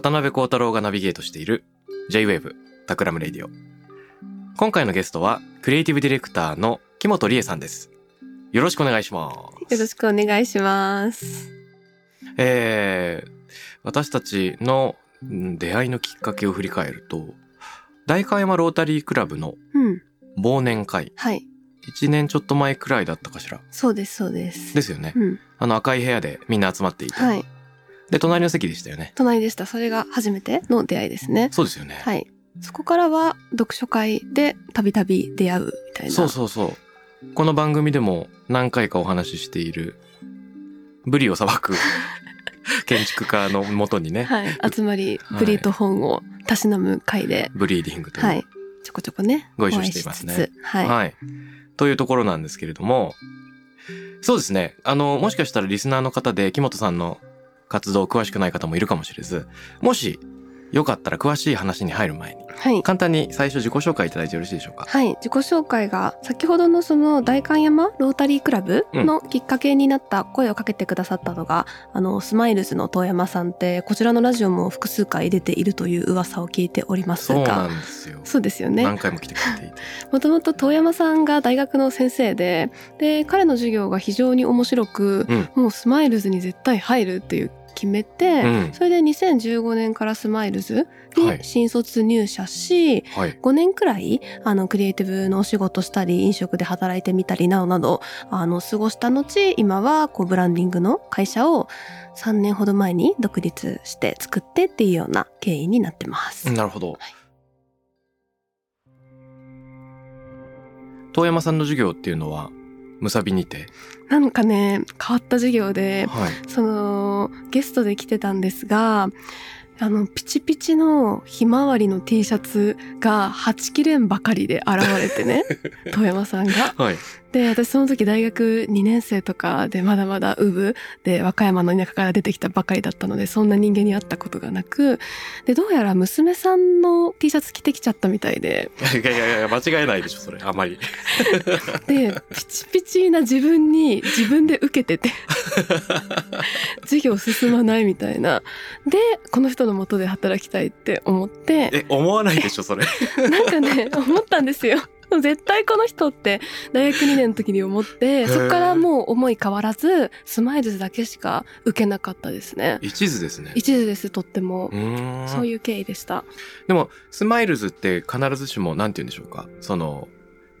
渡邉康太郎がナビゲートしている J-Wave Takram Radio。今回のゲストはクリエイティブディレクターの木本理恵さんです。よろしくお願いします。よろしくお願いします。えー、私たちのん出会いのきっかけを振り返ると、代官山ロータリークラブのうん。忘年会、はい。1年ちょっと前くらいだったかしら。そうです、そうです。ですよね。うん。あの赤い部屋でみんな集まっていて。はい。で、隣の席でしたよね。隣でした。それが初めての出会いですね。そうですよね。はい。そこからは読書会でたびたび出会うみたいな。そうそうそう。この番組でも何回かお話ししている、ブリをさばく 建築家のもとにね、はい。集まりはい、ブリーと本をたしなむ会で、ブリーディングという、はい。ちょこちょこね。ご一緒していますねつつはい。はい。というところなんですけれども、そうですね。あの、もしかしたらリスナーの方で木本さんの活動詳しくない方もいるかもしれず、もしよかったら詳しい話に入る前に、はい。簡単に最初自己紹介いただいてよろしいでしょうか？はい。自己紹介が、先ほどのその代官山ロータリークラブのきっかけになった声をかけてくださったのが、あの、スマイルズの遠山さんって、こちらのラジオも複数回出ているという噂を聞いておりますそうなが、んですよ。そうですよね。何回も来てくれていて。もともと遠山さんが大学の先生で、で、彼の授業が非常に面白く、うん。もうスマイルズに絶対入るっていう決めて、うんそれで2015年からスマイルズはいに新卒入社し、はい。5年くらい、あの、クリエイティブのお仕事したり、飲食で働いてみたりなどなど、あの、過ごした後、今は、こう、ブランディングの会社を3年ほど前に独立して作ってっていうような経緯になってます。なるほど。遠山さんの授業っていうのは、むさびにて。なんかね、変わった授業で、はい。その、ゲストで来てたんですが、あの、ピチピチのひまわりの T シャツが8切れんばかりで現れてね、遠山さんが。はい。で、私その時大学2年生とかでまだまだウブで和歌山の田舎から出てきたばかりだったので、そんな人間に会ったことがなく、で、どうやら娘さんの T シャツ着てきちゃったみたいで、いやいやいや、間違いないでしょ、それ。あんまり。で、ピチピチな自分に自分でウケてて、授業進まないみたいな。で、この人の元で働きたいって思って、え、思わないでしょ、それ。なんかね、思ったんですよ。絶対この人って大学2年の時に思って、そこからもう思い変わらず、スマイルズだけしか受けなかったですね。一途ですね。一途です、とっても。そういう経緯でした。でも、スマイルズって必ずしも、なんて言うんでしょうか。その、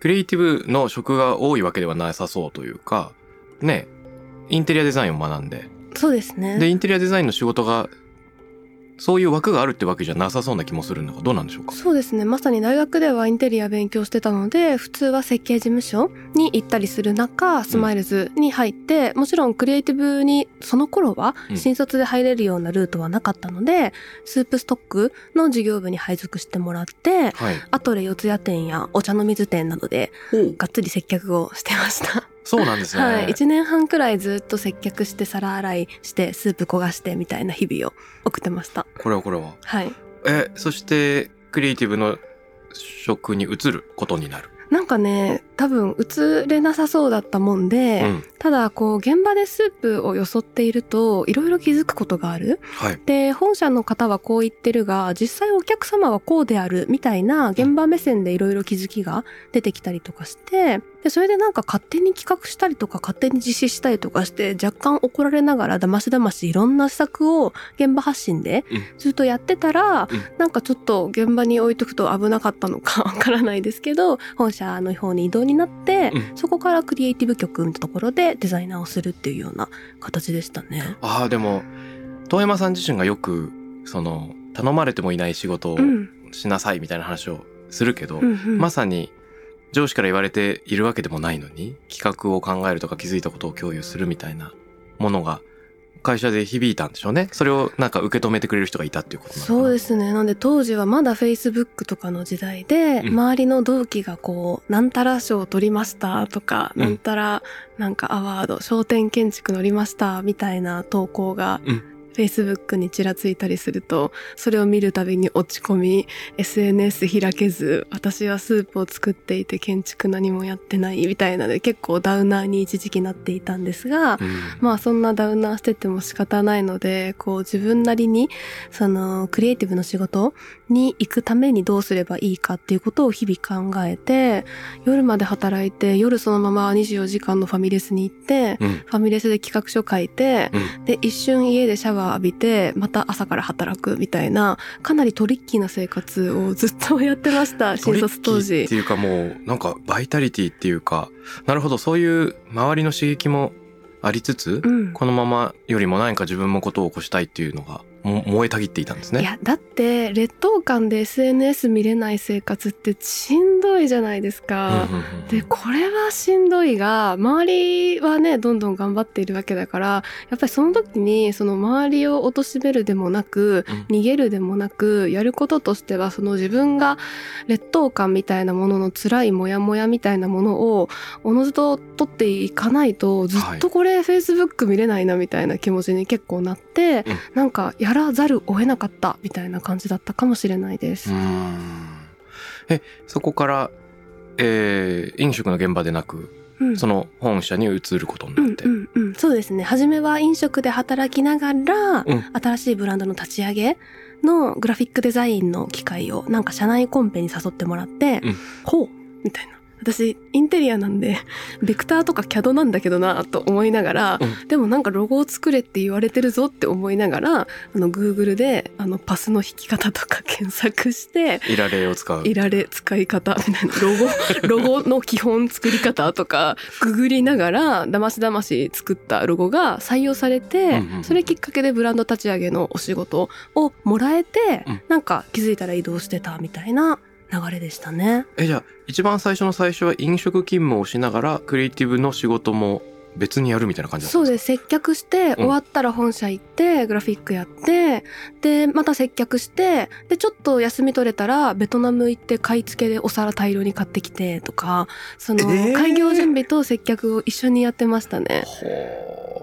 クリエイティブの職が多いわけではなさそうというか、ね、インテリアデザインを学んで、そうですね。で、インテリアデザインの仕事が、そういう枠があるってわけじゃなさそうな気もするのがどうなんでしょうか？そうですね。まさに大学ではインテリア勉強してたので、普通は設計事務所に行ったりする中、スマイルズに入って、もちろんクリエイティブにその頃はうん新卒で入れるようなルートはなかったので、スープストックの事業部に配属してもらって、はい。アトレ四谷店やお茶の水店などでがっつり接客をしてました。そうなんですね。はい。1年半くらいずっと接客して皿洗いしてスープ焦がしてみたいな日々を送ってました。これはこれは。はい。え、そして、クリエイティブの職に移ることになる。なんかね、多分映れなさそうだったもんで、うん。ただこう現場でスープをよそっているといろいろ気づくことがある。はい。で、本社の方はこう言ってるが、実際お客様はこうであるみたいな現場目線でいろいろ気づきが出てきたりとかして、で、それでなんか勝手に企画したりとか勝手に実施したりとかして若干怒られながらだましだましいろんな施策を現場発信でうんずっとやってたら、うんなんかちょっと現場に置いとくと危なかったのかわからないですけど、本社の方に移動になって、うんそこからクリエイティブ局のところでデザイナーをするっていうような形でしたね。ああ、でも、遠山さん自身がよく、その、頼まれてもいない仕事をうん。しなさいみたいな話をするけど、うんうんまさに上司から言われているわけでもないのに、企画を考えるとか気づいたことを共有するみたいなものが、会社で響いたんでしょうね。それをなんか受け止めてくれる人がいたっていうこと。そうですね。なんで当時はまだ Facebook とかの時代で、うん周りの同期がこう、なんたら賞を取りましたとか、うんなんたらなんかアワード、商店建築乗りましたみたいな投稿が、うん Facebook にちらついたりすると、それを見るたびに落ち込み、SNS 開けず、私はスープを作っていて建築何もやってないみたいなので結構ダウナーに一時期なっていたんですが、うんまあそんなダウナーしてても仕方ないので、こう自分なりに、そのクリエイティブの仕事に行くためにどうすればいいかっていうことを日々考えて、夜まで働いて、夜そのまま24時間のファミレスに行って、うん。ファミレスで企画書書いて、うん。で、一瞬家でシャワー浴びて、また朝から働くみたいな、かなりトリッキーな生活をずっとやってました、新卒当時って。いうかもう、なんかバイタリティっていうか、なるほど、そういう周りの刺激もありつつ、うん。このままよりも何か自分もことを起こしたいっていうのが、も燃えたぎっていたんですね。いや、だって、劣等感で SNS 見れない生活ってしんどいじゃないですうんか。うんうんで、これはしんどいが、周りはね、どんどん頑張っているわけだから、やっぱりその時に、その周りを貶めるでもなく、うん逃げるでもなく、やることとしては、その自分が劣等感みたいなものの辛いモヤモヤみたいなものを、おのずと取っていかないと、ずっとこれ Facebook 見れないなみたいな気持ちに結構なって、うんなんかやらざるを得なかったみたいな感じだったかもしれないです。え、そこから、えー飲食の現場でなく、うんその本社に移ることにうなんって。うんうん、そうですね。初めは飲食で働きながら、うん新しいブランドの立ち上げのグラフィックデザインの機会をなんか社内コンペに誘ってもらって、うんほうみたいな。私、インテリアなんで、ベクターとか CAD なんだけどな、と思いながら、うん。でもなんかロゴを作れって言われてるぞって思いながら、あの、Google で、あの、パスの引き方とか検索して、いられを使う。いられ使い方みたいな、ロゴ、ロゴの基本作り方とか、ググりながら、だましだまし作ったロゴが採用されて、うんうんうん。それきっかけでブランド立ち上げのお仕事をもらえて、うん。なんか気づいたら移動してたみたいな流れでしたね。え、じゃあ、一番最初の最初は飲食勤務をしながら、クリエイティブの仕事も別にやるみたいな感じそうです。接客して、終わったら本社行って、グラフィックやって、で、また接客して、で、ちょっと休み取れたら、ベトナム行って買い付けでお皿大量に買ってきて、とか、その、えー開業準備と接客を一緒にやってましたね。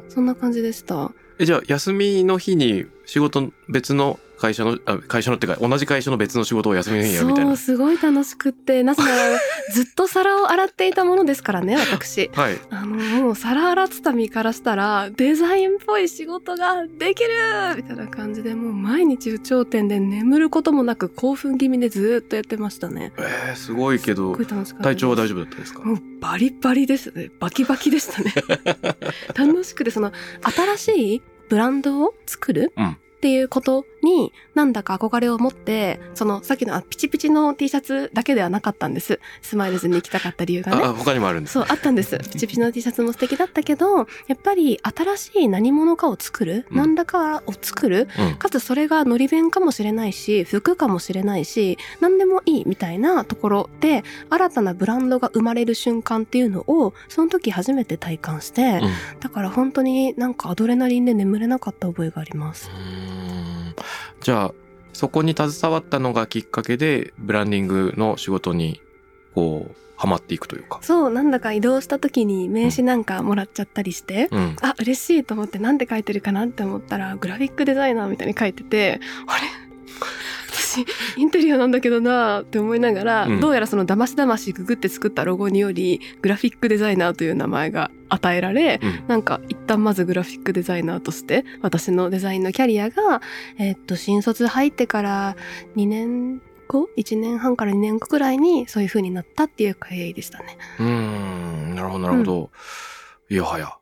そんな感じでした。え、じゃあ、休みの日に仕事別の会社の、あ会社のってか、同じ会社の別の仕事を休みの日にやるみたいなそう、。すごい楽しくって、なぜなら、ずっと皿を洗っていたものですからね、私。はい。あの、もう皿洗ってた身からしたら、デザインっぽい仕事ができるみたいな感じで、もう毎日有頂天で眠ることもなく興奮気味でずーっとやってましたね。えー、すごいけど。体調は大丈夫だったですか？もうバリバリですね。バキバキでしたね。楽しくて、その、新しいブランドを作る、うんっていうことに、なんだか憧れを持って、その、さっきのあピチピチの T シャツだけではなかったんです。スマイルズに行きたかった理由がね。あ、他にもあるんですそう、あったんです。ピチピチの T シャツも素敵だったけど、やっぱり新しい何者かを作る、うん何らかを作る、うん。かつそれがのり弁かもしれないし、服かもしれないし、何でもいいみたいなところで、新たなブランドが生まれる瞬間っていうのを、その時初めて体感して、うんだから本当になんかアドレナリンで眠れなかった覚えがあります。じゃあ、そこに携わったのがきっかけで、ブランディングの仕事に、こう、ハマっていくというか。そう、なんだか移動した時に名刺なんかもらっちゃったりして、うん。あ、嬉しいと思ってなんて書いてるかなって思ったら、グラフィックデザイナーみたいに書いてて、あれ？私、私インテリアなんだけどなって思いながら、うんどうやらそのだましだましググって作ったロゴによりグラフィックデザイナーという名前が与えられ、うんなんか一旦まずグラフィックデザイナーとして私のデザインのキャリアが、えっと新卒入ってから2年後？1年半から2年後くらいにそういう風になったっていう経緯でしたね。うーん、なるほど、なるほど。いやはや。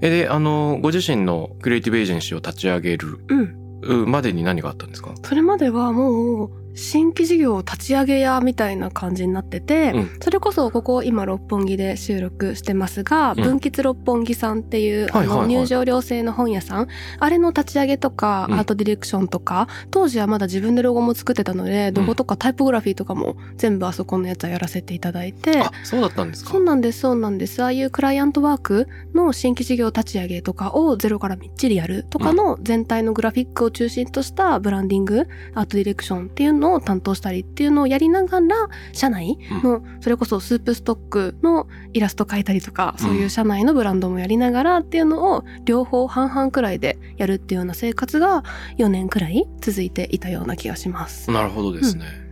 で、あの、ご自身のクリエイティブエージェンシーを立ち上げるうん。うまでに何があったんですか？それまではもう新規事業を立ち上げやみたいな感じになってて、うん。それこそここ今六本木で収録してますが、うん。文吉六本木さんっていう、あの入場料制の本屋さん。あれの立ち上げとか、うん。アートディレクションとか当時はまだ自分でロゴも作ってたのでロゴとかタイポグラフィーとかも全部あそこのやつはやらせていただいて、あ、そうだったんですか？そうなんです、そうなんです。ああいうクライアントワークの新規事業立ち上げとかをゼロからみっちりやるとかの全体のグラフィックを中心としたブランディング、アートディレクションっていうのを担当したりっていうのをやりながら、社内の、それこそスープストックのイラスト描いたりとか、そういう社内のブランドもやりながらっていうのを両方半々くらいでやるっていうような生活が4年くらい続いていたような気がします。なるほどですね。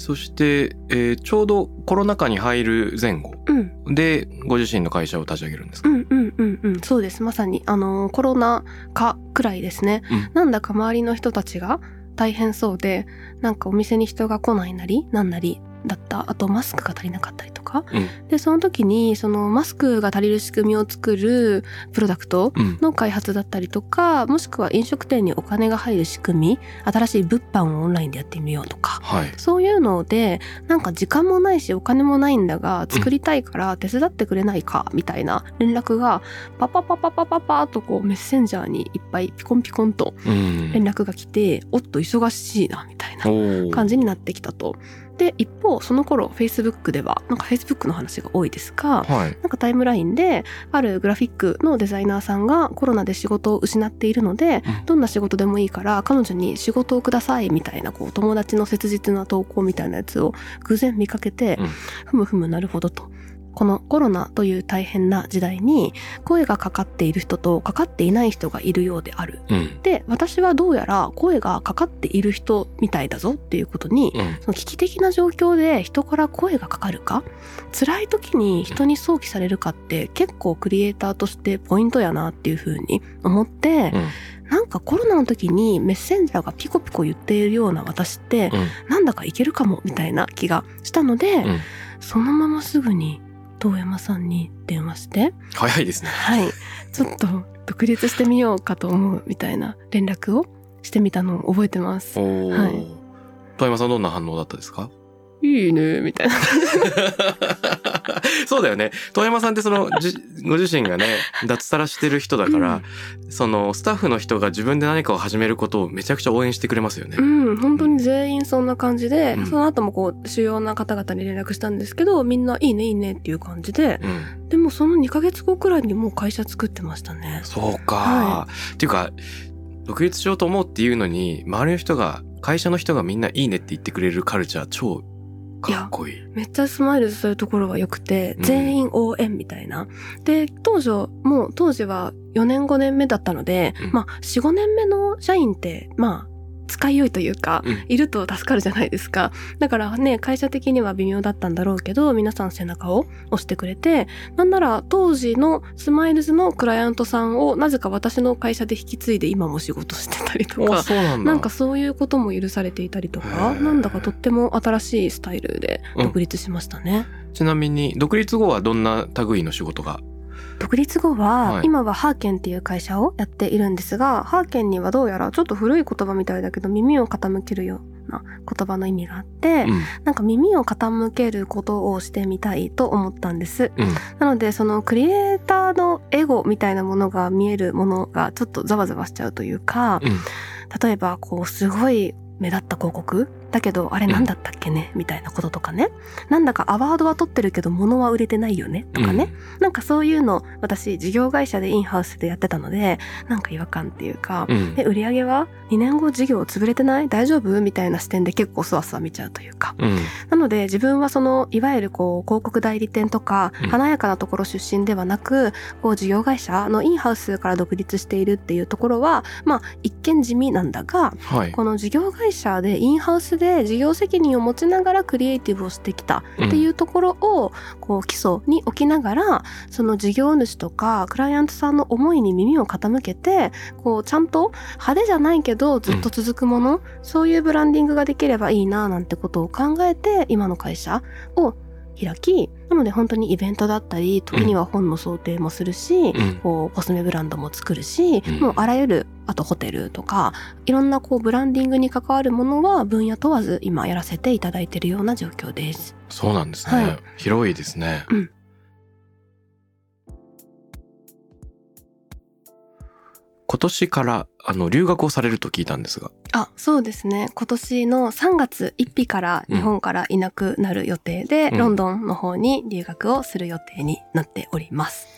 そして、えーちょうどコロナ禍に入る前後うん。で、ご自身の会社を立ち上げるんですか、うんうんうんうん。そうです。まさにあのコロナ禍くらいですね、うん。なんだか周りの人たちが大変そうでなんかお店に人が来ないなりなんなりだったあとマスクが足りなかったりとか、うんでその時にそのマスクが足りる仕組みを作るプロダクトうん。の開発だったりとかもしくは飲食店にお金が入る仕組み新しい物販をオンラインでやってみようとかはい。そういうので、なんか時間もないしお金もないんだが、作りたいから手伝ってくれないか、みたいな連絡が、パパパパパパパーとこうメッセンジャーにいっぱいピコンピコンとうん。連絡が来て、おっと忙しいな、みたいな感じになってきたと。で、一方、その頃、Facebook では、なんか Facebook の話が多いですが、はい。なんかタイムラインで、あるグラフィックのデザイナーさんがコロナで仕事を失っているので、うんどんな仕事でもいいから彼女に仕事をくださいみたいな、こう友達の切実な投稿みたいなやつを偶然見かけて、うんふむふむなるほどと。このコロナという大変な時代に声がかかっている人とかかっていない人がいるようである。うん。で、私はどうやら声がかかっている人みたいだぞっていうことにうん。その危機的な状況で人から声がかかるか辛い時に人に想起されるかって結構クリエイターとしてポイントやなっていうふうに思って、うんなんかコロナの時にメッセンジャーがピコピコ言っているような私って、うん。なんだかいけるかもみたいな気がしたので、うんそのまますぐに遠山さんに電話して、早いですね。はい、ちょっと独立してみようかと思うみたいな連絡をしてみたのを覚えてます。はい。富山さんどんな反応だったですか？いいね、みたいな。そうだよね。遠山さんってその、じご自身がね、脱サラしてる人だから、その、スタッフの人が自分で何かを始めることをめちゃくちゃ応援してくれますよね。うん、本当に全員そんな感じで、うんその後もこう、主要な方々に連絡したんですけど、みんないいねいいねっていう感じで、うん。でもその2ヶ月後くらいにもう会社作ってましたね。そうか、はっていうか、独立しようと思うっていうのに、周りの人が、会社の人がみんないいねって言ってくれるカルチャー超かっこいい。めっちゃスマイルズそういうところは良くて、うん全員応援みたいな。で、当時、もう当時は4年5年目だったので、うんまあ4、5年目の社員って、まあ、使いよいというか、うんいると助かるじゃないですか。だからね、会社的には微妙だったんだろうけど、皆さん背中を押してくれて、なんなら当時のスマイルズのクライアントさんをなぜか私の会社で引き継いで今も仕事してたりとあ、か、そうなんだ。なんかそういうことも許されていたりとか、なんだかとっても新しいスタイルでうん独立しましたね。ちなみに、独立後はどんな類の仕事が独立後は、はい今はハーケンっていう会社をやっているんですが、ハーケンにはどうやらちょっと古い言葉みたいだけど耳を傾けるような言葉の意味があって、うん。なんか耳を傾けることをしてみたいと思ったんです。うん。なのでそのクリエイターのエゴみたいなものが見えるものがちょっとざわざわしちゃうというか、うん。例えばこうすごい目立った広告だけどあれ何だったっけね、みたいなこととかね。なんだかアワードは取ってるけど物は売れてないよね？とかね、なんかそういうの私事業会社でインハウスでやってたのでなんか違和感っていうか、うん。で売り上げは2年後事業潰れてない？大丈夫？みたいな視点で結構そわそわ見ちゃうというか。うん。なので自分はそのいわゆるこう広告代理店とかうん。華やかなところ出身ではなく、こう事業会社のインハウスから独立しているっていうところはまあ一見地味なんだがはい。この事業会社でインハウスで事業責任を持ちながらクリエイティブをしてきたっていうところをこう基礎に置きながらその事業主とかクライアントさんの思いに耳を傾けてこうちゃんと派手じゃないけどずっと続くもの、そういうブランディングができればいいななんてことを考えて今の会社を開きなので本当にイベントだったり時には本の想定もするし、うん。こうコスメブランドも作るし、うん。もうあらゆるあとホテルとかいろんなこうブランディングに関わるものは分野問わず今やらせていただいているような状況です。そうなんですね、はい。広いですね、うん今年からあの留学をされると聞いたんですが。あそうですね。今年の3月1日から日本からいなくなる予定で、うん。ロンドンの方に留学をする予定になっております。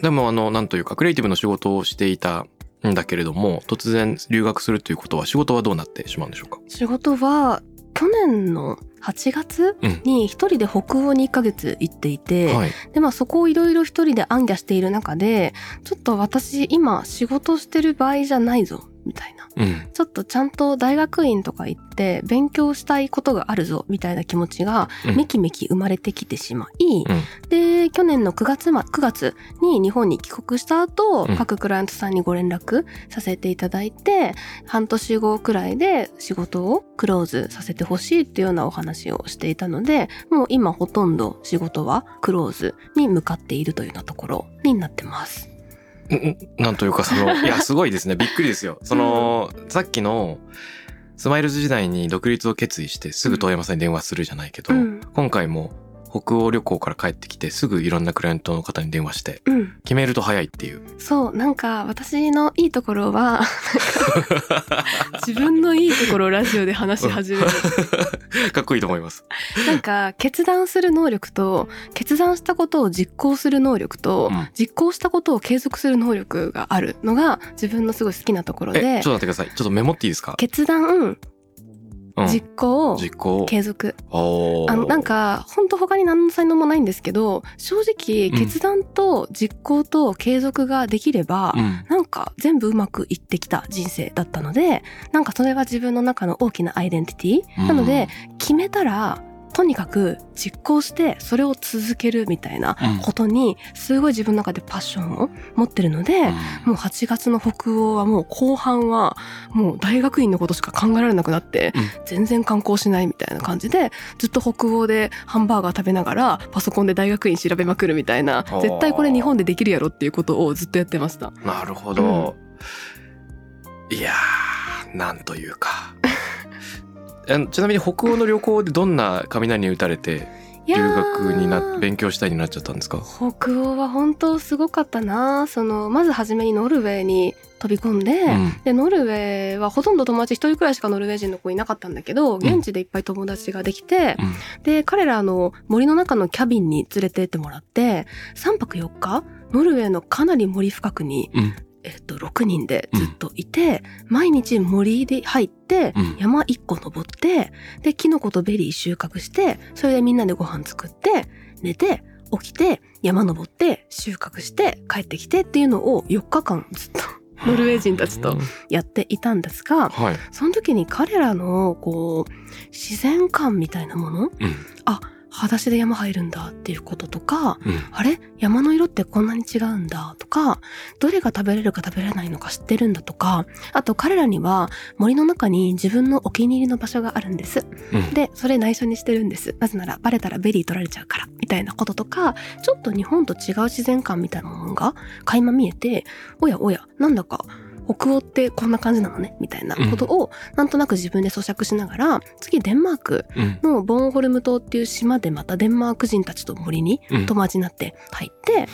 でもあのなんというかクリエイティブの仕事をしていたんだけれども突然留学するということは仕事はどうなってしまうんでしょうか？仕事は去年の8月うん。に一人で北欧に1ヶ月行っていて、はい。でまあそこをいろいろ一人で暗記している中でちょっと私今仕事してる場合じゃないぞみたいな。うん。ちょっとちゃんと大学院とか行って勉強したいことがあるぞみたいな気持ちがうん。めきめき生まれてきてしまい、うん。で去年の9月,、ま、9月に日本に帰国した後、うん。各クライアントさんにご連絡させていただいて半年後くらいで仕事をクローズさせてほしいっていうようなお話をしていたのでもう今ほとんど仕事はクローズに向かっているというようなところになってます。なんというかその いやすごいですね。びっくりですよ。その、さっきのスマイルズ時代に独立を決意してすぐ遠山さんに電話するじゃないけど、うん。今回も北欧旅行から帰ってきてすぐいろんなクライアントの方に電話してうん、決めると早いっていう。そうなんか私のいいところは 自分のいいところをラジオで話し始める。かっこいいと思います。なんか決断する能力と決断したことを実行する能力と、うん。実行したことを継続する能力があるのが自分のすごい好きなところえちょでっと待ってください。ちょっとメモっていいですか、決断、うん、実行実行。継続。おー。あのなんか本当他に何の才能もないんですけど正直うん。決断と実行と継続ができれば、うん。なんか全部うまくいってきた人生だったのでなんかそれは自分の中の大きなアイデンティティ、なので決めたらとにかく実行してそれを続けるみたいなうん。ことにすごい自分の中でパッションを持ってるので、もう8月の北欧はもう後半はもう大学院のことしか考えられなくなって、うん。全然観光しないみたいな感じでずっと北欧でハンバーガー食べながらパソコンで大学院調べまくるみたいなー絶対これ日本でできるやろっていうことをずっとやってました。なるほど、いやーなんというかあのちなみに北欧の旅行でどんな雷に打たれて留学にな勉強したいになっちゃったんですか？北欧は本当すごかったな。そのまず初めにノルウェーに飛び込んで、うん。でノルウェーはほとんど友達一人くらいしかノルウェー人の子いなかったんだけど現地でいっぱい友達ができて、で彼らの森の中のキャビンに連れてってもらって3泊4日ノルウェーのかなり森深くに、うんえっと、6人でずっといて、毎日森で入って、うん。山1個登ってでキノコとベリー収穫してそれでみんなでご飯作って寝て起きて山登って収穫して帰ってきてっていうのを4日間ずっとノルウェー人たちとうん。やっていたんですがはい、その時に彼らのこう自然観みたいなもの？うん裸足で山入るんだっていうこととかうん。あれ？山の色ってこんなに違うんだとかどれが食べれるか食べれないのか知ってるんだとかあと彼らには森の中に自分のお気に入りの場所があるんです。うん。でそれ内緒にしてるんです。なぜならバレたらベリー取られちゃうからみたいなこととかちょっと日本と違う自然観みたいなものが垣間見えておやおやなんだか北欧ってこんな感じなのねみたいなことをなんとなく自分で咀嚼しながら次デンマークうん。のボーンホルム島っていう島でまたデンマーク人たちと森にうん。友達になって入って、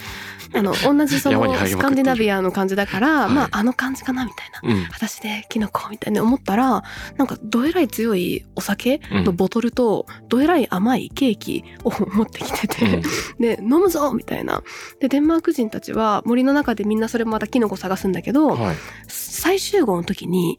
あの同じそのスカンディナビアの感じだから、はい。まああの感じかなみたいな。うん。私でキノコみたいに思ったらなんかどえらい強いお酒のボトルとどえらい甘いケーキを持ってきてて、うん。で飲むぞみたいな。でデンマーク人たちは森の中でみんなそれまたキノコ探すんだけど、はい最終号の時に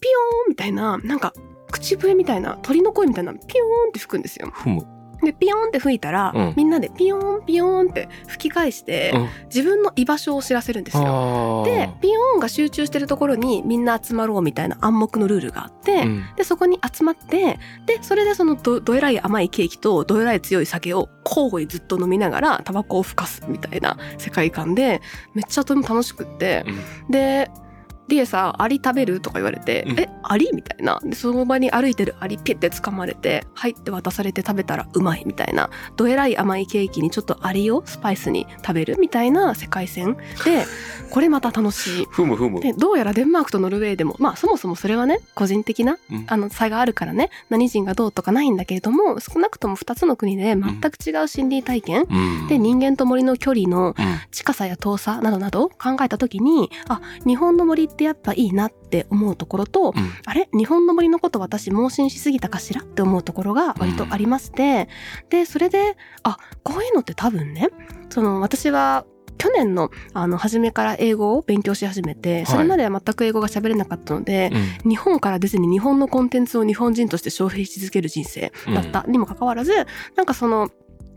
ピヨーンみたいななんか口笛みたいな鳥の声みたいなピヨーンって吹くんですよ。ふむ。でピヨーンって吹いたら、うん。みんなでピヨーンピヨーンって吹き返して、うん。自分の居場所を知らせるんですよ。あー。でピヨーンが集中してるところにみんな集まろうみたいな暗黙のルールがあって、うん。でそこに集まってでそれでそのどどえらい甘いケーキとどえらい強い酒を交互にずっと飲みながらタバコをふかすみたいな世界観でめっちゃとても楽しくって。うん。で「リエさアリ食べる?」とか言われて「うん。えアリ?」みたいな。でその場に歩いてるアリピュッて掴まれて「はい」って渡されて食べたらうまいみたいな。どえらい甘いケーキにちょっとアリをスパイスに食べるみたいな世界線。でこれまた楽しい。ふむふむ。でどうやらデンマークとノルウェーでもまあそもそもそれはね個人的なうん。あの差があるからね何人がどうとかないんだけれども少なくとも2つの国で全く違う心理体験、うん。で人間と森の距離のうん。近さや遠さなどなど考えた時にあ日本の森ってやっぱいいなって思うところと、うん。あれ？日本の森のこと私盲信しすぎたかしらって思うところが割とありまして、でそれであこういうのって多分ねその私は去年のあの初めから英語を勉強し始めて、い。それまでは全く英語が喋れなかったので、うん。日本から出ずに日本のコンテンツを日本人として消費し続ける人生だったにもかかわらず、なんかその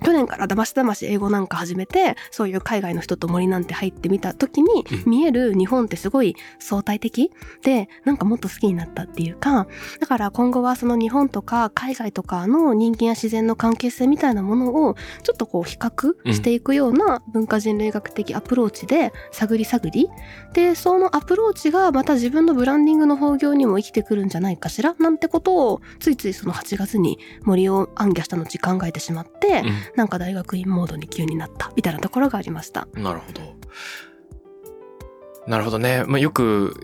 去年からだましだまし英語なんか始めてそういう海外の人と森なんて入ってみた時にうん。見える日本ってすごい相対的？でなんかもっと好きになったっていうかだから今後はその日本とか海外とかの人間や自然の関係性みたいなものをちょっとこう比較していくような文化人類学的アプローチで探り探り。でそのアプローチがまた自分のブランディングの興行にも生きてくるんじゃないかしら？なんてことをついついその8月に森を暗記した後考えてしまって、なんか大学院モードに急になったみたいなところがありました。うんなるほど。なるほどね、まあ、よく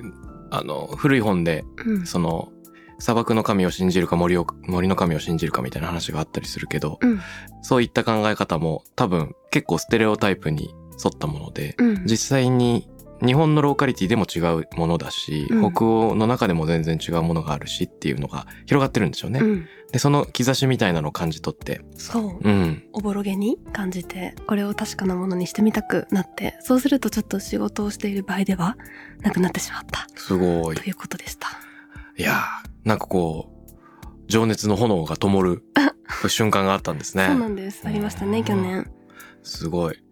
あの古い本でうん。その砂漠の神を信じるか森を森の神を信じるかみたいな話があったりするけど、うん。そういった考え方も多分結構ステレオタイプに沿ったもので、うん。実際に日本のローカリティでも違うものだし、うん。北欧の中でも全然違うものがあるしっていうのが広がってるんでしょうね。うんでその兆しみたいなのを感じ取って、そううん、おぼろげに感じてこれを確かなものにしてみたくなってそうするとちょっと仕事をしている場合ではなくなってしまったすごいと。いうことでした。いやーなんかこう情熱の炎が灯る 瞬間があったんですね。そうなんですありましたね去年。すごい。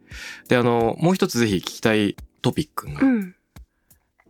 で、あの、もう一つぜひ聞きたいトピックが、うん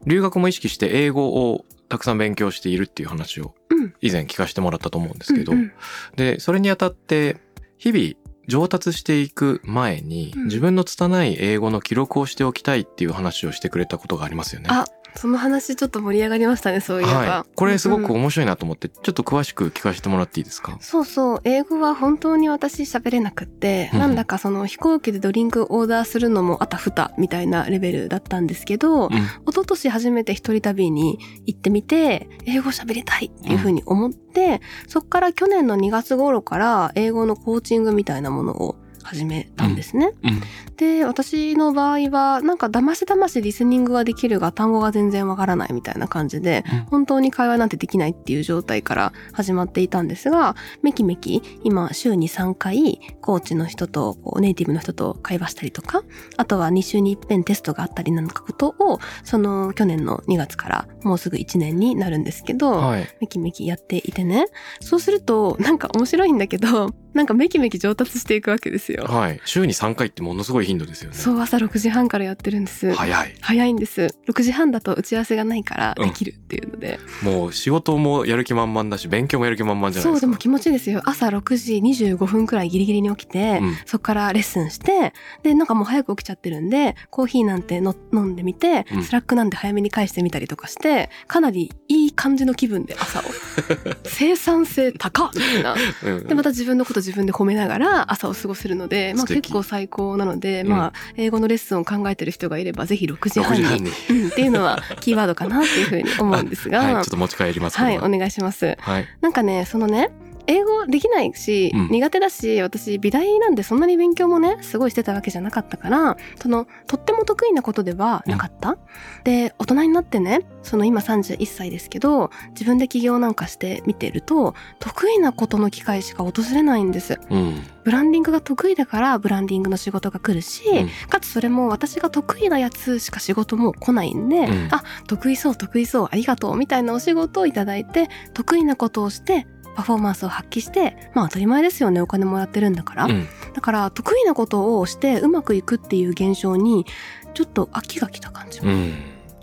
留学も意識して英語をたくさん勉強しているっていう話をうん以前聞かせてもらったと思うんですけど、うんうんで、それにあたって、日々上達していく前に、うん自分の拙い英語の記録をしておきたいっていう話をしてくれたことがありますよね。あその話ちょっと盛り上がりましたねそういえば。はい。これすごくうん面白いなと思って、ちょっと詳しく聞かせてもらっていいですか？そうそう英語は本当に私喋れなくって、うんなんだかその飛行機でドリンクオーダーするのもあたふたみたいなレベルだったんですけど、うん。一昨年初めて一人旅に行ってみて英語喋りたいっていうふうに思って、そっから去年の2月頃から英語のコーチングみたいなものを始めたんですね。うん。で私の場合はなんかだましだましリスニングはできるが単語が全然わからないみたいな感じで、うん本当に会話なんてできないっていう状態から始まっていたんですがめきめき今週に3回コーチの人とネイティブの人と会話したりとかあとは2週に一遍テストがあったりなんかことをその去年の2月からもうすぐ1年になるんですけど、はい。めきめきやっていてねそうするとなんか面白いんだけどなんかめきめき上達していくわけですよ。はい。週に3回ってものすごい頻度ですよね。そう朝6時半からやってるんです。早い。早いんです。6時半だと打ち合わせがないからうんできるっていうので。もう仕事もやる気満々だし、勉強もやる気満々じゃないですか。そうでも気持ちいいですよ。朝6時25分くらいギリギリに起きて、うんそこからレッスンして、で、なんかもう早く起きちゃってるんで、コーヒーなんての飲んでみて、うん Slack なんて早めに返してみたりとかして、かなりいい感じの気分で朝を。生産性高っみたいな。うんで、また自分のこと自分で褒めながら朝を過ごせるので、まあ結構最高なので、うんまあ英語のレッスンを考えてる人がいればぜひ6時6半に。うんっていうのは キーワードかなっていうふうに思うんですが、はい、ちょっと持ち帰ります。はい、お願いします。はい。なんかね、そのね、英語できないし、うん苦手だし、私美大なんでそんなに勉強もね、すごいしてたわけじゃなかったから、その、とっても得意なことではなかった。で、大人になってね、その今31歳ですけど、自分で起業なんかして見てると、得意なことの機会しか訪れないんです。うん。ブランディングが得意だから、ブランディングの仕事が来るし、うんかつそれも私が得意なやつしか仕事も来ないんで、うんあ、得意そう得意そうありがとうみたいなお仕事をいただいて、得意なことをして、パフォーマンスを発揮して、まあ当たり前ですよね、お金もらってるんだから。うん。だから得意なことをしてうまくいくっていう現象に、ちょっと飽きが来た感じ。うん。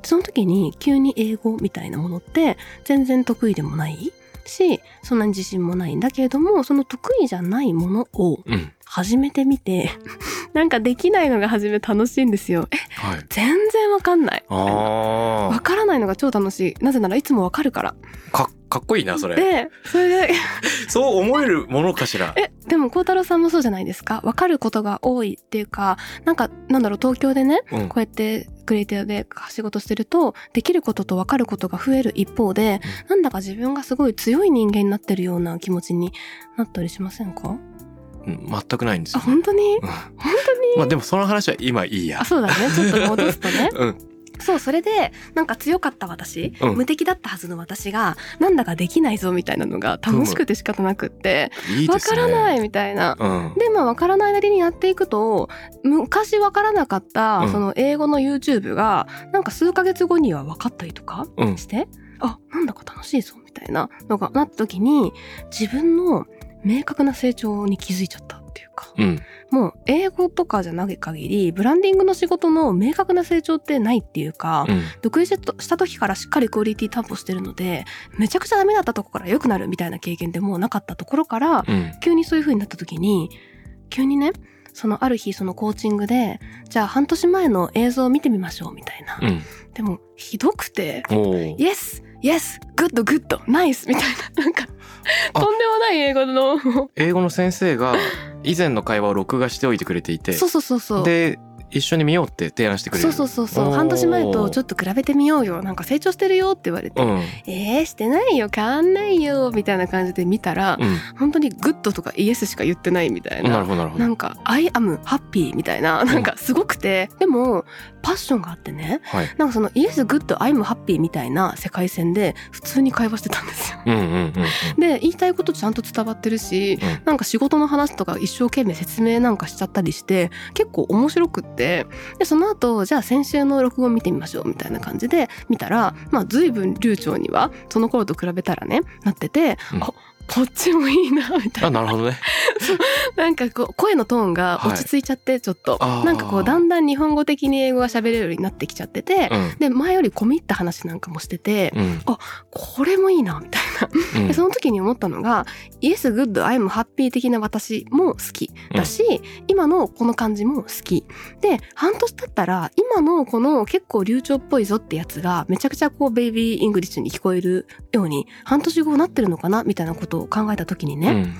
その時に急に英語みたいなものって全然得意でもないし、そんなに自信もないんだけれども、その得意じゃないものをうん。始めてみて、なんかできないのが初め楽しいんですよ。え、はい。全然わかんない。わあからないのが超楽しい。なぜならいつもわかるから。あ。か、かっこいいな、それ。で、それで、そう思えるものかしら。え、でも孝太郎さんもそうじゃないですか？わかることが多いっていうか、なんか、なんだろう、東京でね、うんこうやってクリエイティブで仕事してると、できることとわかることが増える一方で、なんだか自分がすごい強い人間になってるような気持ちになったりしませんか？うん全くないんですあ、よ。本当に？うんまあでもその話は今いいやあ、。そうだね。ちょっと戻すとね。うん。そう、それで、なんか強かった私、うん無敵だったはずの私が、なんだかできないぞみたいなのが楽しくて仕方なくって、わ、いいですね。からないみたいな。うん。で、まあ、わからないなりにやっていくと、昔わからなかった、うんその英語の YouTube が、なんか数ヶ月後には分かったりとかうん。して、あ、なんだか楽しいぞ、みたいなのがなった時に、自分の明確な成長に気づいちゃったっていうか、うん。もう英語とかじゃない限り、ブランディングの仕事の明確な成長ってないっていうか、うん。独立した時からしっかりクオリティ担保してるので、めちゃくちゃダメだったとこから良くなるみたいな経験でもうなかったところから、うん。急にそういう風になった時に、急にね、そのある日そのコーチングで、じゃあ半年前の映像を見てみましょうみたいな。うん。でも、ひどくて、おー Yes! Yes! Good! Good! Nice! みたいな。なんか、あとんでもない英語の、英語の先生が以前の会話を録画しておいてくれていて、そうそうそうそう。で、一緒に見ようって提案してくれる。そうそうそうそう。半年前とちょっと比べてみようよ。なんか成長してるよって言われて。うん。えー、してないよ。変わんないよ。みたいな感じで見たら、うん。本当に Good とか Yes しか言ってないみたいな。なるほど、なるほど。なんか、I am happy みたいな、なんかすごくて、でも、パッションがあってね、はい。なんかその Yes, good, I'm happy みたいな世界線で普通に会話してたんですよ。うんうんうんうん。で、言いたいことちゃんと伝わってるし、うんなんか仕事の話とか一生懸命説明なんかしちゃったりして、結構面白くって、で、その後、じゃあ先週の録音見てみましょうみたいな感じで見たら、まあ随分流暢には、その頃と比べたらね、なってて、うんあ、こっちもいいな、みたいあ、な。なるほどね。なんかこう、声のトーンが落ち着いちゃって、ちょっと、あーなんかこう、だんだん日本語的に英語が喋れるようになってきちゃってて、うん。で、前より込み入った話なんかもしてて、うん。これもいいな、みたいな。うんで、その時に思ったのが、Yes, good, I'm happy 的な私も好きだし、今のこの感じも好き。で、半年経ったら、今のこの結構流暢っぽいぞってやつが、めちゃくちゃこう、 baby English に聞こえるように、半年後なってるのかなみたいなことを考えた時にね、うん。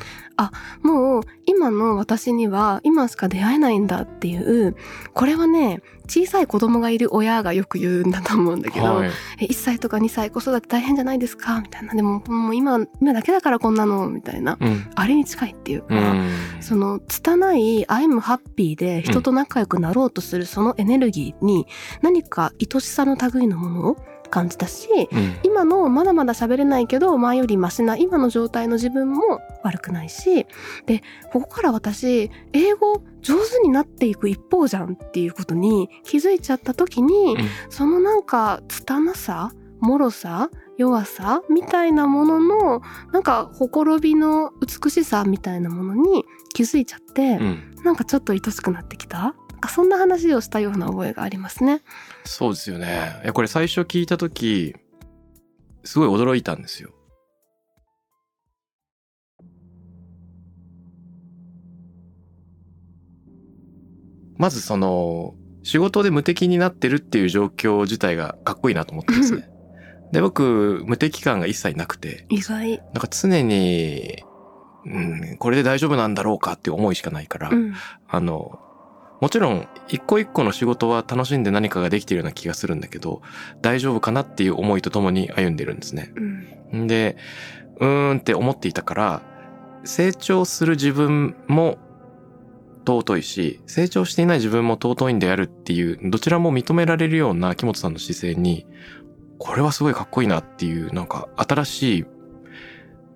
もう今の私には今しか出会えないんだっていう、これはね、小さい子供がいる親がよく言うんだと思うんだけど、はい。え1歳とか2歳子育て大変じゃないですか？みたいな。でももう今、今だけだからこんなの？みたいな。うん。あれに近いっていうか、うん。その拙い I'm happy で人と仲良くなろうとするそのエネルギーに何か愛しさの類のものを感じたし、うん。今のまだまだ喋れないけど前よりマシな今の状態の自分も悪くないしでここから私英語上手になっていく一方じゃんっていうことに気づいちゃった時に、うんそのなんか拙さ脆さ弱さみたいなもののなんかほころびの美しさみたいなものに気づいちゃって、うん。なんかちょっと愛しくなってきたかそんな話をしたような覚えがありますね。そうですよね。いや、これ最初聞いたとき、すごい驚いたんですよ。まずその、仕事で無敵になってるっていう状況自体がかっこいいなと思ってですね。で、僕、無敵感が一切なくて、意外。なんか常に、うん、これで大丈夫なんだろうかっていう思いしかないから、うんあの、もちろん一個一個の仕事は楽しんで何かができているような気がするんだけど、大丈夫かなっていう思いとともに歩んでるんですね。うんんで、うーんって思っていたから、成長する自分も尊いし、成長していない自分も尊いんであるっていう、どちらも認められるような木本さんの姿勢に、これはすごいかっこいいなっていう、なんか新しい、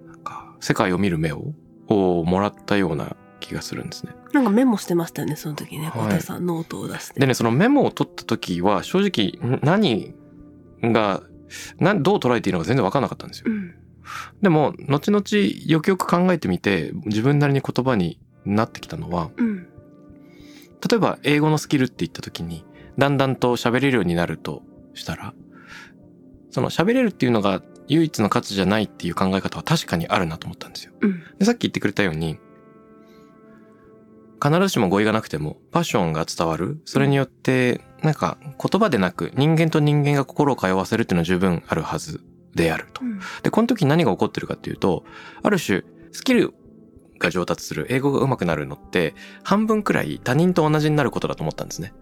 なんか世界を見る目を、をもらったような気がするんですね。なんかメモしてましたよね、その時ね。はい小田さん、ノートを出して。でね、そのメモを取った時は、正直、ん何が、などう捉えていいのか全然わかんなかったんですよう。ん。でも、後々よくよく考えてみて、自分なりに言葉になってきたのは、うん。例えば英語のスキルって言った時に、だんだんと喋れるようになるとしたら、その喋れるっていうのが唯一の価値じゃないっていう考え方は確かにあるなと思ったんですよ。うん。で、さっき言ってくれたように、必ずしも語彙がなくても、パッションが伝わる。それによって、なんか、言葉でなく、人間と人間が心を通わせるっていうのは十分あるはずであるとう。ん。で、この時何が起こってるかっていうと、ある種、スキルが上達する、英語が上手くなるのって、半分くらい他人と同じになることだと思ったんですね。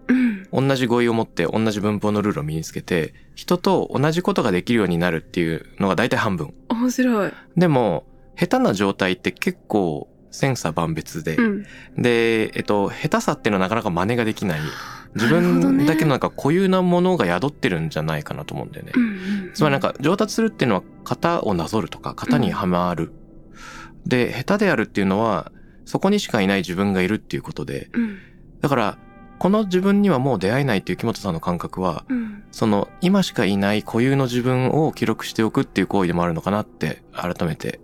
うん。同じ語彙を持って、同じ文法のルールを身につけて、人と同じことができるようになるっていうのが大体半分。面白い。でも、下手な状態って結構、千差万別で、うん。で、えっと、下手さっていうのはなかなか真似ができない。自分だけのなんか固有なものが宿ってるんじゃないかなと思うんだよね。うん。つまりなんか上達するっていうのは型をなぞるとか型にはまる。で、下手であるっていうのはそこにしかいない自分がいるっていうことで、うん。だからこの自分にはもう出会えないっていう木本さんの感覚は、うん。その今しかいない固有の自分を記録しておくっていう行為でもあるのかなって改めて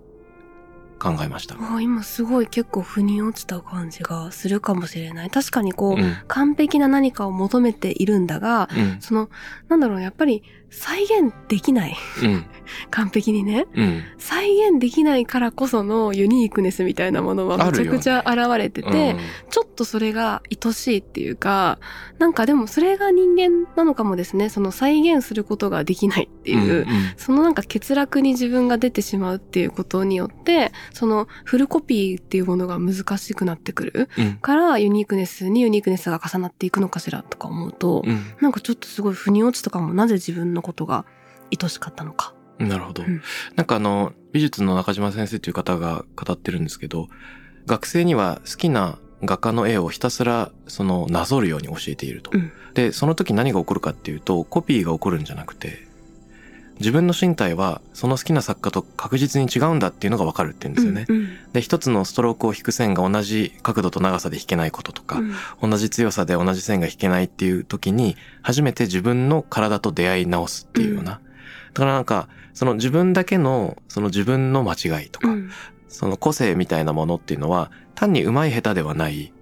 考えました。あ今すごい結構腑に落ちた感じがするかもしれない。確かにこう、うん。完璧な何かを求めているんだが、うん。その、なんだろう、やっぱり再現できない。うん。完璧にね。うん。再現できないからこそのユニークネスみたいなものはめちゃくちゃ現れてて、ちょっとそれが愛しいっていうか、なんかでもそれが人間なのかもですね。その再現することができないっていう、んそのなんか欠落に自分が出てしまうっていうことによって、そのフルコピーっていうものが難しくなってくるうん。からユニークネスにユニークネスが重なっていくのかしらとか思うと、うん。なんかちょっとすごい腑に落ちとかもなぜ自分のことが愛しかったのか。うん。なるほど。うんなんかあの、美術の中島先生という方が語ってるんですけど、学生には好きな画家の絵をひたすらそのなぞるように教えていると。うんで、その時何が起こるかっていうと、コピーが起こるんじゃなくて、自分の身体はその好きな作家と確実に違うんだっていうのがわかるって言うんですよね。うんで、一つのストロークを引く線が同じ角度と長さで引けないこととか、うん同じ強さで同じ線が引けないっていう時に、初めて自分の体と出会い直すっていうような。だからなんか、その自分だけの、その自分の間違いとか、うんその個性みたいなものっていうのは、単に上手い下手ではない、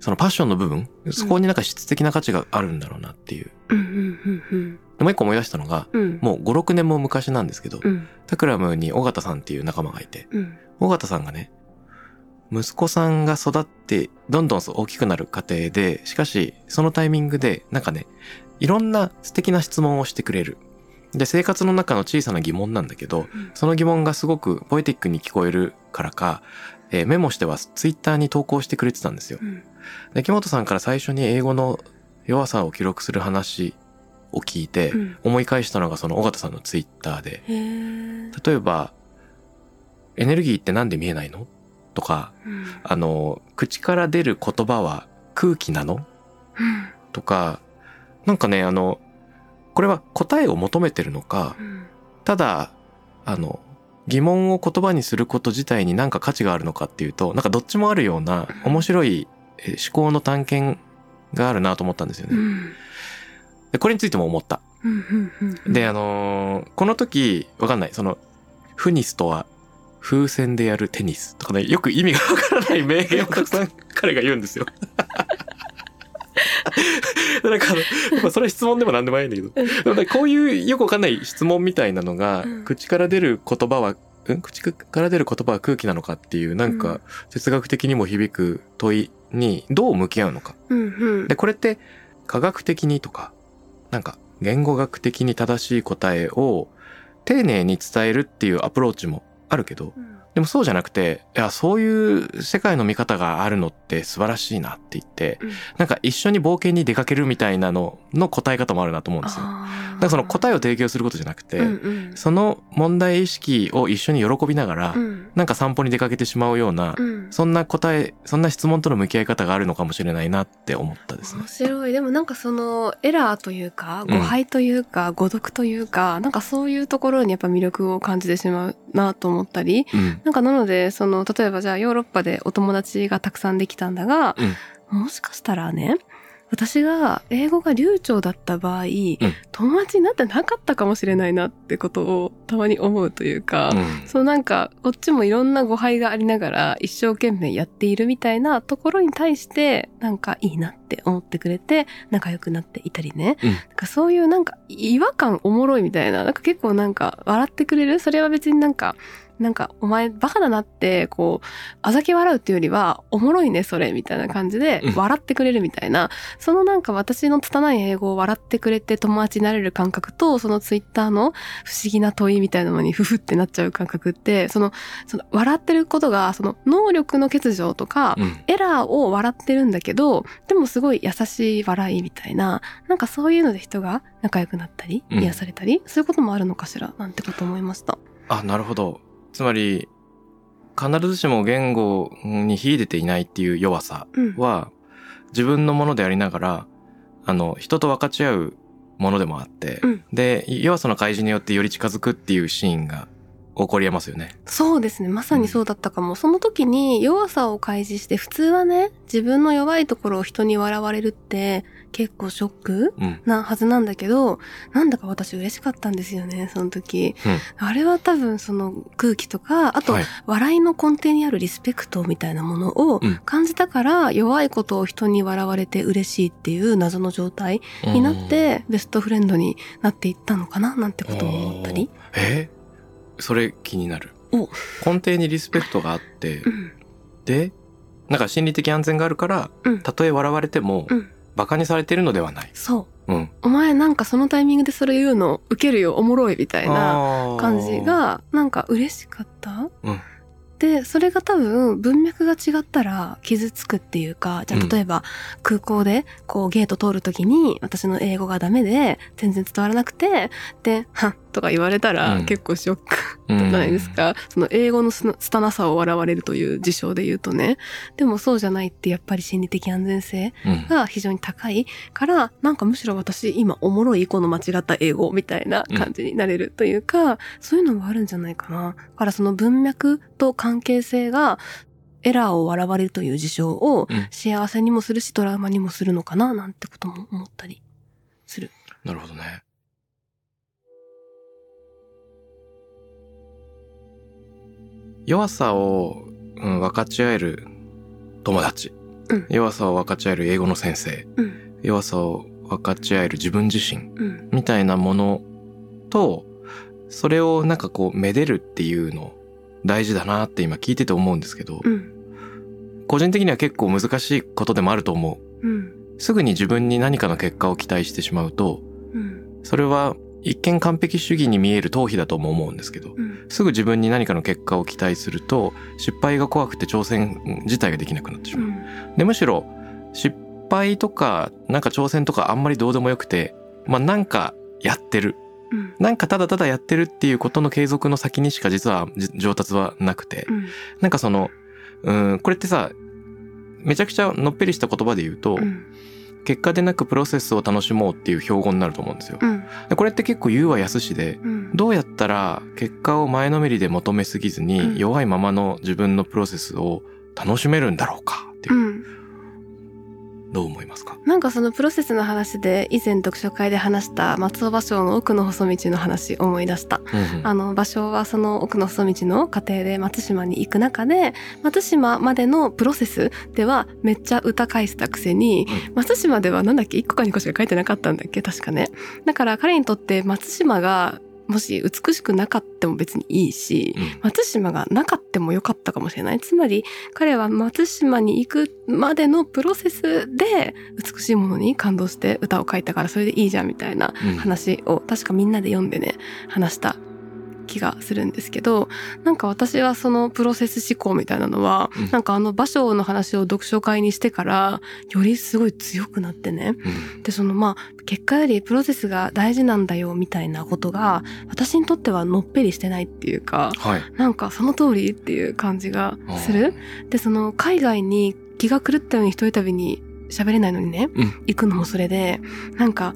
そのパッションの部分、そこになんか質的な価値があるんだろうなっていう。うんうんうんでもう一個思い出したのが、うん。もう5、6年も昔なんですけど、うん。タクラムに尾形さんっていう仲間がいて、うん。尾形さんがね、息子さんが育ってどんどん大きくなる過程で、しかしそのタイミングでなんかね、いろんな素敵な質問をしてくれる。で、生活の中の小さな疑問なんだけど、うん。その疑問がすごくポエティックに聞こえるからか、えーメモしてはツイッターに投稿してくれてたんですよ。うん。で、木本さんから最初に英語の弱さを記録する話を聞いて、うん。思い返したのがその尾形さんのツイッターで、例えば、エネルギーってなんで見えないの？とか、うん。あの、口から出る言葉は空気なの？うん。とか、なんかね、あの、これは答えを求めてるのか、うん。ただ、あの、疑問を言葉にすること自体に何か価値があるのかっていうと、なんかどっちもあるような面白いえー思考の探検があるなと思ったんですよね。うん。でこれについても思った。で、あのーこの時、わかんない。その、フニスとは、風船でやるテニスとかね、よく意味がわからない 名言をたくさん彼が言うんですよ。で なんかそれは質問でも何でもないんだけど、こういうよくわかんない質問みたいなのが、うん口から出る言葉は、うん？口から出る言葉は空気なのかっていう、なんうんか哲学的にも響く問いにどう向き合うのか。で、これって科学的にとか、なんか言語学的に正しい答えを丁寧に伝えるっていうアプローチもあるけど、でもそうじゃなくて、いや、そういう世界の見方があるのって素晴らしいなって言って、うん。なんか一緒に冒険に出かけるみたいなのの答え方もあるなと思うんですよ。だからその答えを提供することじゃなくて、うんうんその問題意識を一緒に喜びながら、うんなんか散歩に出かけてしまうような、うんそんな答え、そんな質問との向き合い方があるのかもしれないなって思ったですね面。白い。でもなんかそのエラーというか、うん誤配というか、誤読というか、なんかそういうところにやっぱ魅力を感じてしまうなと思ったり、うん。なんかなので、その、例えばじゃあヨーロッパでお友達がたくさんできたんだが、もしかしたらね、私が英語が流暢だった場合、友達になってなかったかもしれないなってことをたまに思うというか、うん。そうなんか、こっちもいろんな誤配がありながら一生懸命やっているみたいなところに対して、なんかいいなって思ってくれて、仲良くなっていたりね。うん。なんかそういうなんか違和感おもろいみたいな、なんか結構なんか笑ってくれる？それは別になんか、なんか、お前バカだなって、こう、あざけ笑うっていうよりは、おもろいね、それ、みたいな感じでうん、笑ってくれるみたいな、そのなんか私の拙い英語を笑ってくれて友達になれる感覚と、そのツイッターの不思議な問いみたいなのにふふってなっちゃう感覚って、その、その笑ってることが、その能力の欠如とか、うん。エラーを笑ってるんだけど、でもすごい優しい笑いみたいな、なんかそういうので人が仲良くなったり、うん癒されたり、そういうこともあるのかしら、なんてこと思いました。あ、なるほど。つまり、必ずしも言語に秀でていないっていう弱さうん。は、自分のものでありながら、あの、人と分かち合うものでもあって、うんで、弱さの開示によってより近づくっていうシーンが起こり得ますよね。そうですね。まさにそうだったかも。その時に弱さを開示して、普通はね、自分の弱いところを人に笑われるって結構ショックうん。なはずなんだけど、なんだか私嬉しかったんですよね、その時。うんあれは多分その空気とか、あと、はい。笑いの根底にあるリスペクトみたいなものをうん感じたから、弱いことを人に笑われて嬉しいっていう謎の状態になって、ベストフレンドになっていったのかななんてことも思ったり。え？それ気になる。お根底にリスペクトがあって、うん。で、なんか心理的安全があるから、うん。たとえ笑われても、うん。馬鹿にされてるのではない。そう。うん。お前なんかそのタイミングでそれ言うの受けるよ、おもろいみたいなな感じ、が、なんか嬉しかった？うんで、それが多分文脈が違ったら傷つくっていうか、じゃうんあ例えば空港でこうゲート通るときに私の英語がダメで全然伝わらなくて、で、はっとか言われたらうん結構ショックうんじゃないですか。その英語のす拙さを笑われるという事象で言うとね。でもそうじゃないってやっぱり心理的安全性うんが非常に高いから、なんかむしろ私今おもろいこの間違った英語みたいな感じになれるというか、そういうのもあるんじゃないかな。だからその文脈と関係性がエラーを笑われるという事象をうん幸せにもするしトラウマにもするのかななんてことも思ったりする。なるほどね。弱さを、うん、分かち合える友達、うん弱さを分かち合える英語の先生、うん。弱さを分かち合える自分自身うん。みたいなものと、それをなんかこう、めでるっていうの大事だなって今聞いてて思うんですけど、うん。個人的には結構難しいことでもあると思う。うん。すぐに自分に何かの結果を期待してしまうと、うん。それは一見完璧主義に見える逃避だとも思うんですけど、うん。すぐ自分に何かの結果を期待すると、失敗が怖くて挑戦自体ができなくなってしまう。で、むしろ、失敗とか、なんか挑戦とかあんまりどうでもよくて、まあなんかやってる。うん。なんかただただやってるっていうことの継続の先にしか実はじ上達はなくてう、ん。なんかその、うん、これってさ、めちゃくちゃのっぺりした言葉で言うと、うん。結果でなくプロセスを楽しもうっていう標語になると思うんですよ。うん。でこれって結構言うは易しで、うん。どうやったら結果を前のめりで求めすぎずうんに弱いままの自分のプロセスを楽しめるんだろうかっていうう、ん。どう思いますか？なんかそのプロセスの話で以前読書会で話した松尾芭蕉の奥の細道の話思い出した。うんうんあの、芭蕉はその奥の細道の過程で松島に行く中で、松島までのプロセスではめっちゃ歌返したくせに、松島ではなんだっけ ?1 個か2個しか書いてなかったんだっけ？確かね。だから彼にとって松島がもし美しくなかったも別にいいし、うん。松島がなかってもよかったかもしれない。つまり彼は松島に行くまでのプロセスで美しいものに感動して歌を書いたからそれでいいじゃんみたいなうん。話を確かみんなで読んでね、話した気がするんですけどなんか私はそのプロセス思考みたいなのは、うん。なんかあの場所の話を読書会にしてからよりすごい強くなってね。うん。でそのまあ結果よりプロセスが大事なんだよみたいなことが私にとってはのっぺりしてないっていうかはい。なんかその通りっていう感じがする。でその海外に気が狂ったように一人旅に喋れないのにね、うん。行くのもそれでなんか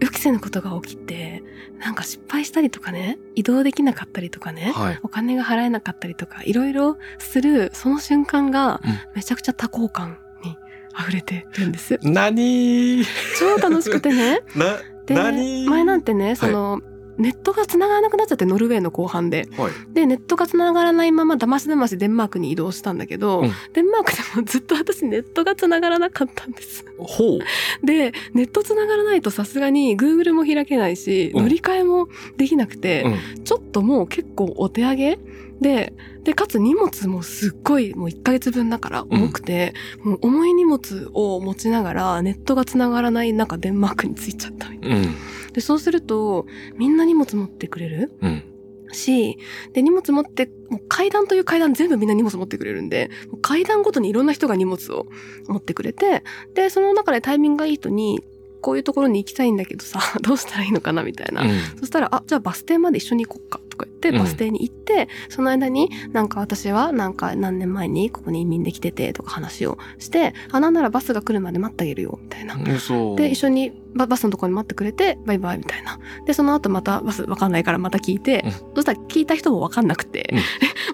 予期せぬことが起きてなんか失敗したりとかね移動できなかったりとかね、はい。お金が払えなかったりとかいろいろするその瞬間がうんめちゃくちゃ多幸感に溢れてるんです。何？超楽しくてね。な、で何？前なんてねその、ネットが繋がらなくなっちゃってノルウェーの後半ではい。でネットが繋がらないままだましだましデンマークに移動したんだけど、うんデンマークでもずっと私ネットが繋がらなかったんです。ほう。でネット繋がらないとさすがに Google も開けないし、うん乗り換えもできなくて、うん。ちょっともう結構お手上げででかつ荷物もすっごいもう1ヶ月分だから重くて、もう重い荷物を持ちながらネットが繋がらない中デンマークに着いちゃったみたいなうん。でそうするとみんな荷物持ってくれるうん。し、で、荷物持って、もう階段という階段全部みんな荷物持ってくれるんで、階段ごとにいろんな人が荷物を持ってくれて、で、その中でタイミングがいい人に、こういうところに行きたいんだけどさ、どうしたらいいのかなみたいな。うん。そしたら、あ、じゃあバス停まで一緒に行こっかとか言って、うんバス停に行って、その間になんか私はなんか何年前にここに移民で来ててとか話をして、あ、なんならバスが来るまで待ってあげるよ、みたいな。嘘。で、一緒にババスのところに待ってくれて、バイバイみたいな。で、その後またバスわかんないからまた聞いて、うんそしたら聞いた人もわかんなくて、うん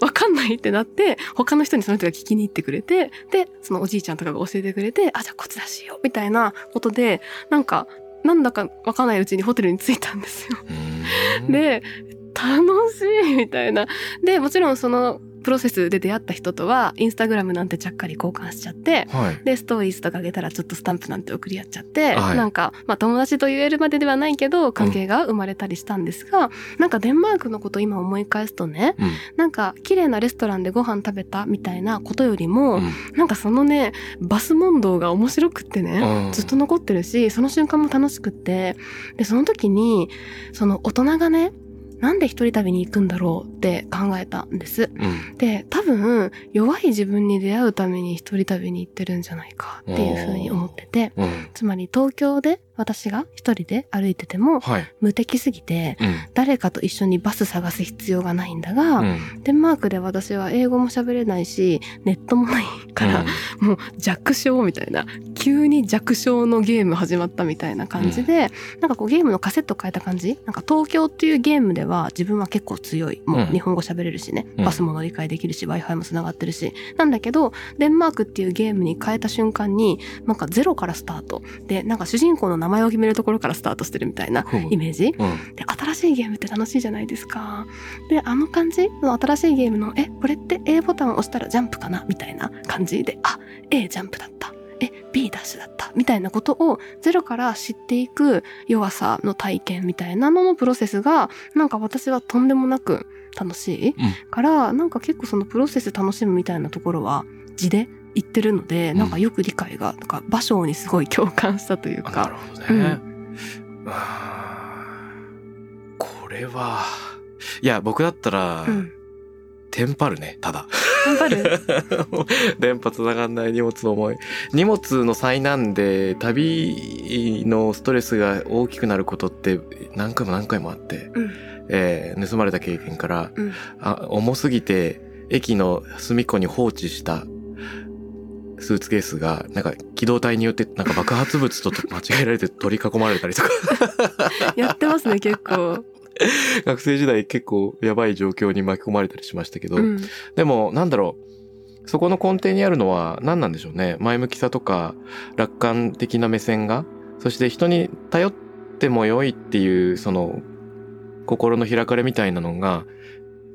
わかんないってなって、他の人にその人が聞きに行ってくれて、で、そのおじいちゃんとかが教えてくれて、あ、じゃあこっちだしよ、みたいなことで、なんか、なんだかわかんないうちにホテルに着いたんですよ。うん、で、楽しいみたいな。で、もちろんそのプロセスで出会った人とは、インスタグラムなんてちゃっかり交換しちゃって、はい。で、ストーリーズとかあげたらちょっとスタンプなんて送り合っちゃって、はいなんか、まあ友達と言えるまでではないけど、関係が生まれたりしたんですが、なんかデンマークのこと今思い返すとね、うん。なんか綺麗なレストランでご飯食べたみたいなことよりも、うんなんかそのね、バス問答が面白くってね、うんずっと残ってるし、その瞬間も楽しくって、で、その時に、その大人がね、なんで一人旅に行くんだろう？って考えたんです。うん。で、多分、弱い自分に出会うために一人旅に行ってるんじゃないかっていうふうに思ってて、うん。つまり東京で私が一人で歩いててもはい。無敵すぎて、うん。誰かと一緒にバス探す必要がないんだが、うん。デンマークで私は英語も喋れないし、ネットもないから、もう弱小みたいな、急に弱小のゲーム始まったみたいな感じで、なんかこうゲームのカセット変えた感じ？なんか東京っていうゲームでは自分は結構強い。もううん日本語喋れるしね、うんバスも乗り換えできるし、Wi-Fi も繋がってるし。なんだけど、デンマークっていうゲームに変えた瞬間に、なんかゼロからスタート。で、なんか主人公の名前を決めるところからスタートしてるみたいなイメージうん。で、新しいゲームって楽しいじゃないですか。で、あの感じその新しいゲームの、え、これって A ボタンを押したらジャンプかな？みたいな感じで、あ、A ジャンプだった。え、B ダッシュだった。みたいなことをゼロから知っていく弱さの体験みたいなののプロセスが、なんか私はとんでもなく楽しい？うんから、なんか結構そのプロセス楽しむみたいなところは、字で言ってるので、うんなんかよく理解が、なんか場所にすごい共感したというあなか。るほどね。あーこれは、いや、僕だったら、うん。テンパるね、ただ。頑張る？電波繋がんない荷物の重い。荷物の災難で旅のストレスが大きくなることって何回も何回もあって、うん。えー盗まれた経験から、うん。あ重すぎて駅の隅っこに放置したスーツケースがなんか機動隊によってなんか爆発物と間違えられて取り囲まれたりとか やってますね、結構。学生時代結構やばい状況に巻き込まれたりしましたけど、うん。でもなんだろうそこの根底にあるのは何なんでしょうね前向きさとか楽観的な目線がそして人に頼っても良いっていうその心の開かれみたいなのが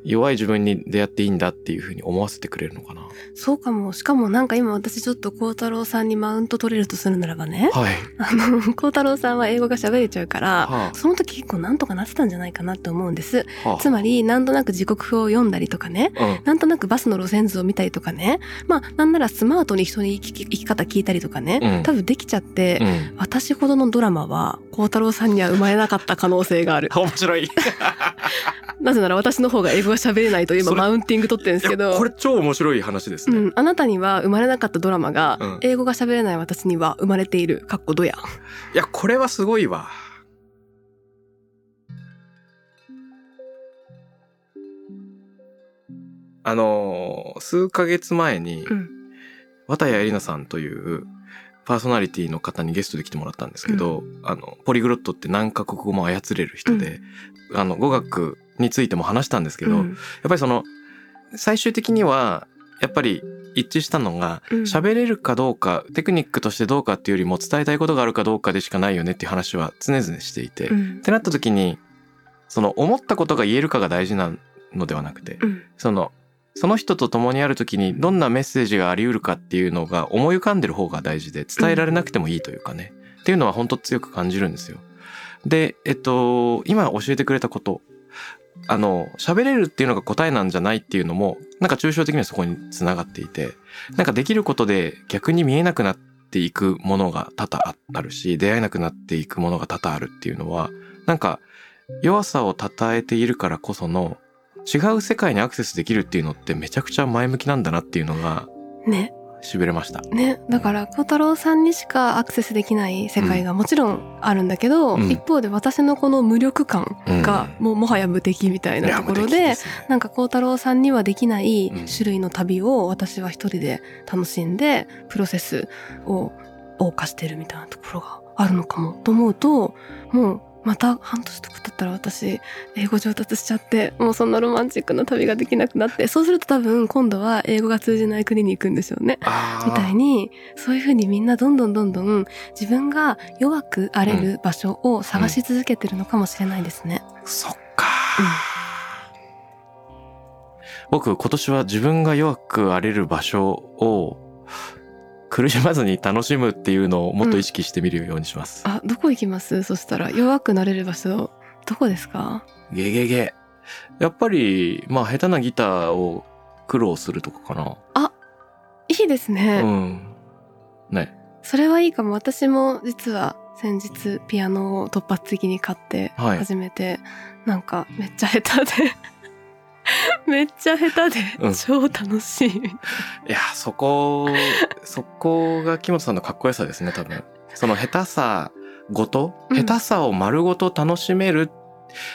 弱い自分に出会っていいんだっていうふうに思わせてくれるのかな。そうかも。しかもなんか今私ちょっと孝太郎さんにマウント取れるとするならばね。はい。あの、孝太郎さんは英語が喋れちゃうから、はその時結構なんとかなってたんじゃないかなって思うんです。あ、はつまり、なんとなく時刻表を読んだりとかね。あ、うん。なんとなくバスの路線図を見たりとかね。まあ、なんならスマートに人に生き生き方聞いたりとかね。うん多分できちゃって、うん。私ほどのドラマは、孝太郎さんには生まれなかった可能性がある。面白い。いなぜなら私の方が英語が喋れないという今マウンティング取ってるんですけど。やこれ超面白い話ですね。うん、あなたには生まれなかったドラマが、うん英語が喋れない私には生まれている。かっこどや。いや、これはすごいわ。あのー数ヶ月前に、うん。綿谷エリナさんというパーソナリティの方にゲストで来てもらったんですけど、あの、ポリグロットって何カ国語も操れる人で、あの、語学についても話したんですけど、やっうんぱりその、最終的には、やっぱり一致したのが、うん喋れるかどうか、テクニックとしてどうかっていうよりも伝えたいことがあるかどうかでしかないよねっていう話は常々していて、っうん。てなった時に、その思ったことが言えるかが大事なのではなくて、うん。その、その人と共にある時にどんなメッセージがあり得るかっていうのが思い浮かんでる方が大事で伝えられなくてもいいというかね、っていうのは本当強く感じるんですよ。で、えっと、今教えてくれたこと、あの、喋れるっていうのが答えなんじゃないっていうのも、なんか抽象的にはそこにつながっていて、なんかできることで逆に見えなくなっていくものが多々あるし、出会えなくなっていくものが多々あるっていうのは、なんか弱さを称えているからこその違う世界にアクセスできるっていうのってめちゃくちゃ前向きなんだなっていうのがね。痺れました。ね。だから、孝太郎さんにしかアクセスできない世界がもちろんあるんだけど、うん。一方で私のこの無力感がもうもはや無敵みたいなところで、いや無敵すね。なんか孝太郎さんにはできないうん。種類の旅を私は一人で楽しんで、プロセスを謳歌してるみたいなところがあるのかもと思うと、もうまた半年とか経ったら私、英語上達しちゃって、もうそんなロマンチックな旅ができなくなって、そうすると多分今度は英語が通じない国に行くんでしょうね。みたいに、そういうふうにみんなどんどんどんどん自分が弱くあれる場所を探し続けてるのかもしれないですね。そっか、僕今年は自分が弱くあれる場所を苦しまずに楽しむっていうのをもっと意識してみるようにします。あ、どこ行きます？そしたら弱くなれる場所、どこですか？ゲゲゲ。やっぱり、まあ下手なギターを苦労するとかかな。いいですね。うん。ね。それはいいかも。私も実は先日ピアノを突発的に買ってはい始めて、なんかめっちゃ下手で、めっちゃ下手でうん超楽しい。いや、そこ、そこが木本さんのかっこよさですね、多分。その下手さごと、うん下手さを丸ごと楽しめる。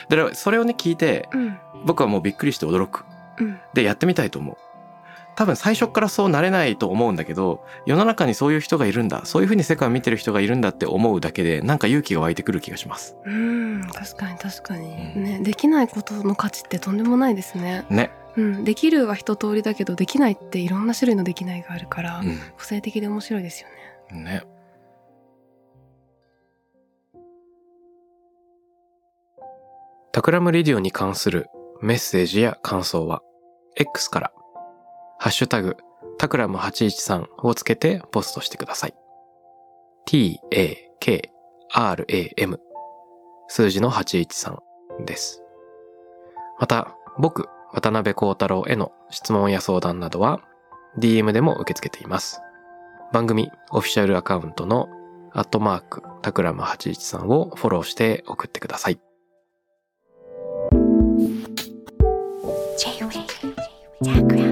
で、それをね、聞いて、うん。僕はもうびっくりして驚く。うん。で、やってみたいと思う。多分最初からそうなれないと思うんだけど、世の中にそういう人がいるんだ。そういうふうに世界を見てる人がいるんだって思うだけで、なんか勇気が湧いてくる気がします。うん、確かに確かに、うんね。できないことの価値ってとんでもないですね。ね。うん。できるは一通りだけど、できないっていろんな種類のできないがあるから、う個性的で面白いですよね。ん。ね。タクラムレディオに関するメッセージや感想は、X から、ハッシュタグ、タクラム813をつけてポストしてください。t-a-k-r-a-m 数字の813です。また、僕、渡辺幸太郎への質問や相談などは、DM でも受け付けています。番組オフィシャルアカウントのアットマークタクラム813をフォローして送ってください。J-Way. J-Way.